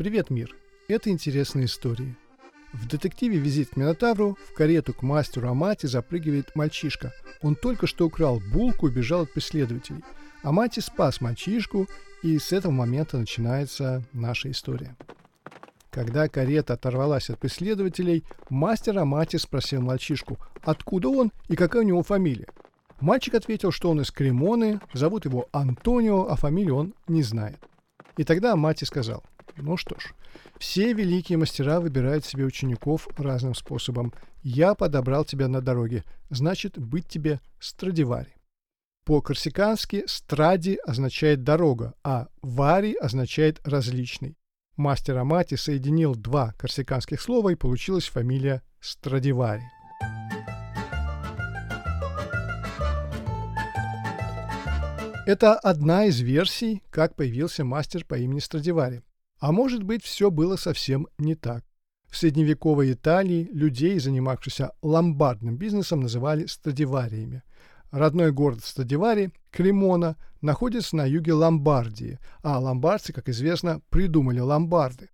Привет, мир! Это интересная история. В детективе «Визит к Минотавру» в карету к мастеру Амати запрыгивает мальчишка. Он только что украл булку и бежал от преследователей. Амати спас мальчишку, и с этого момента начинается наша история. Когда карета оторвалась от преследователей, мастер Амати спросил мальчишку, откуда он и какая у него фамилия. Мальчик ответил, что он из Кремоны, зовут его Антонио, а фамилию он не знает. И тогда Амати сказал, ну что ж, все великие мастера выбирают себе учеников разным способом. Я подобрал тебя на дороге, значит, быть тебе Страдивари. По-корсикански «стради» означает «дорога», а «вари» означает «различный». Мастер Амати соединил два корсиканских слова и получилась фамилия Страдивари. Это одна из версий, как появился мастер по имени Страдивари. А может быть, все было совсем не так. В средневековой Италии людей, занимавшихся ломбардным бизнесом, называли страдивариями. Родной город Страдивари, Кремона, находится на юге Ломбардии, а ломбардцы, как известно, придумали ломбарды.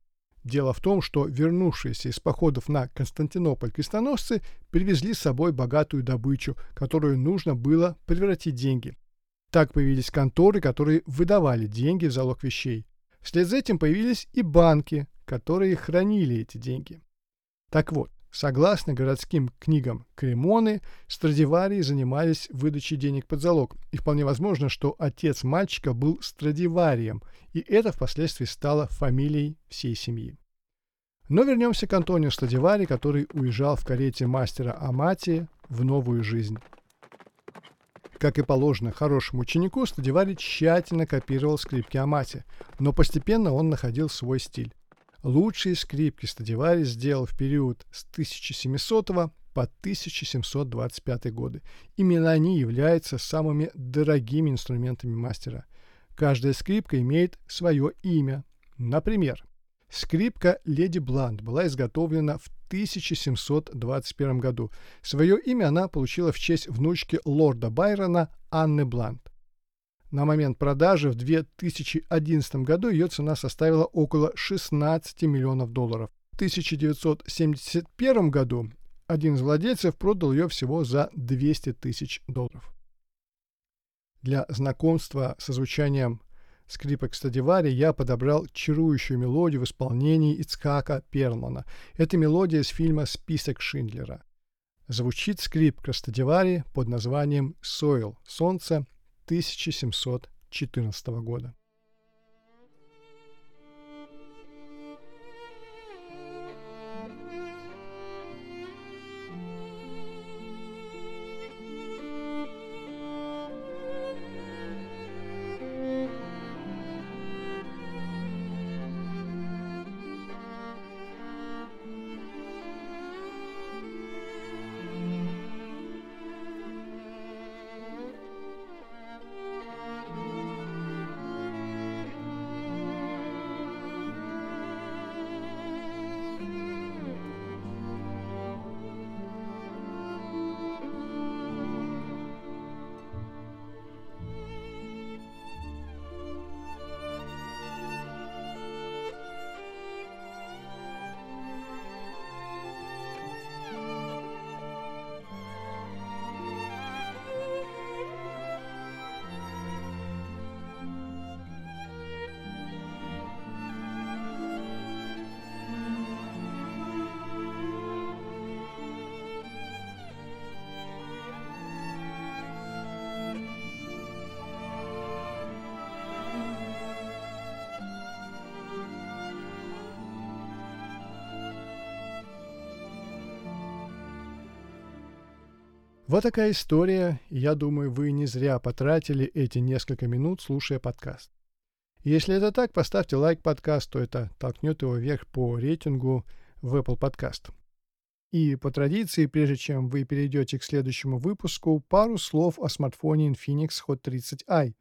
Дело в том, что вернувшиеся из походов на Константинополь крестоносцы привезли с собой богатую добычу, которую нужно было превратить в деньги. Так появились конторы, которые выдавали деньги в залог вещей. Вслед за этим появились и банки, которые хранили эти деньги. Так вот, согласно городским книгам Кремоны, Страдиварии занимались выдачей денег под залог. И вполне возможно, что отец мальчика был Страдиварием, и это впоследствии стало фамилией всей семьи. Но вернемся к Антонио Страдивари, который уезжал в карете мастера Амати в новую жизнь. Как и положено хорошему ученику, Стадивари тщательно копировал скрипки Амати, но постепенно он находил свой стиль. Лучшие скрипки Стадивари сделал в период с 1700 по 1725 годы. Именно они являются самыми дорогими инструментами мастера. Каждая скрипка имеет свое имя. Например, скрипка «Леди Блант» была изготовлена в 1721 году. Свое имя она получила в честь внучки лорда Байрона Анны Блант. На момент продажи в 2011 году ее цена составила около 16 миллионов долларов. В 1971 году один из владельцев продал ее всего за 200 тысяч долларов. Для знакомства со звучанием скрипок Стадивари я подобрал чарующую мелодию в исполнении Ицхака Перлмана. Это мелодия из фильма «Список Шиндлера». Звучит скрипка Стадивари под названием «Сойл» — «Солнце» 1714 года. Вот такая история, и я думаю, вы не зря потратили эти несколько минут, слушая подкаст. Если это так, поставьте лайк подкасту, это толкнет его вверх по рейтингу в Apple Podcast. И по традиции, прежде чем вы перейдете к следующему выпуску, пару слов о смартфоне Infinix Hot 30i.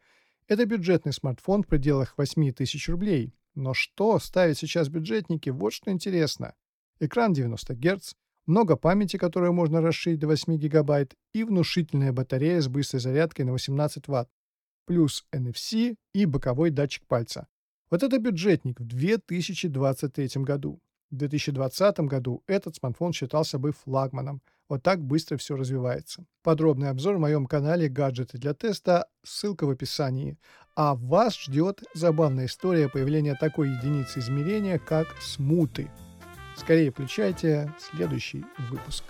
Это бюджетный смартфон в пределах 8 тысяч рублей. Но что ставят сейчас бюджетники, вот что интересно. Экран 90 Гц, много памяти, которую можно расширить до 8 гигабайт, и внушительная батарея с быстрой зарядкой на 18 Вт, плюс NFC и боковой датчик пальца. Вот это бюджетник в 2023 году. В 2020 году этот смартфон считался бы флагманом. Вот так быстро все развивается. Подробный обзор в моем канале «Гаджеты для теста», ссылка в описании. А вас ждет забавная история появления такой единицы измерения, как смуты. Скорее включайте следующий выпуск.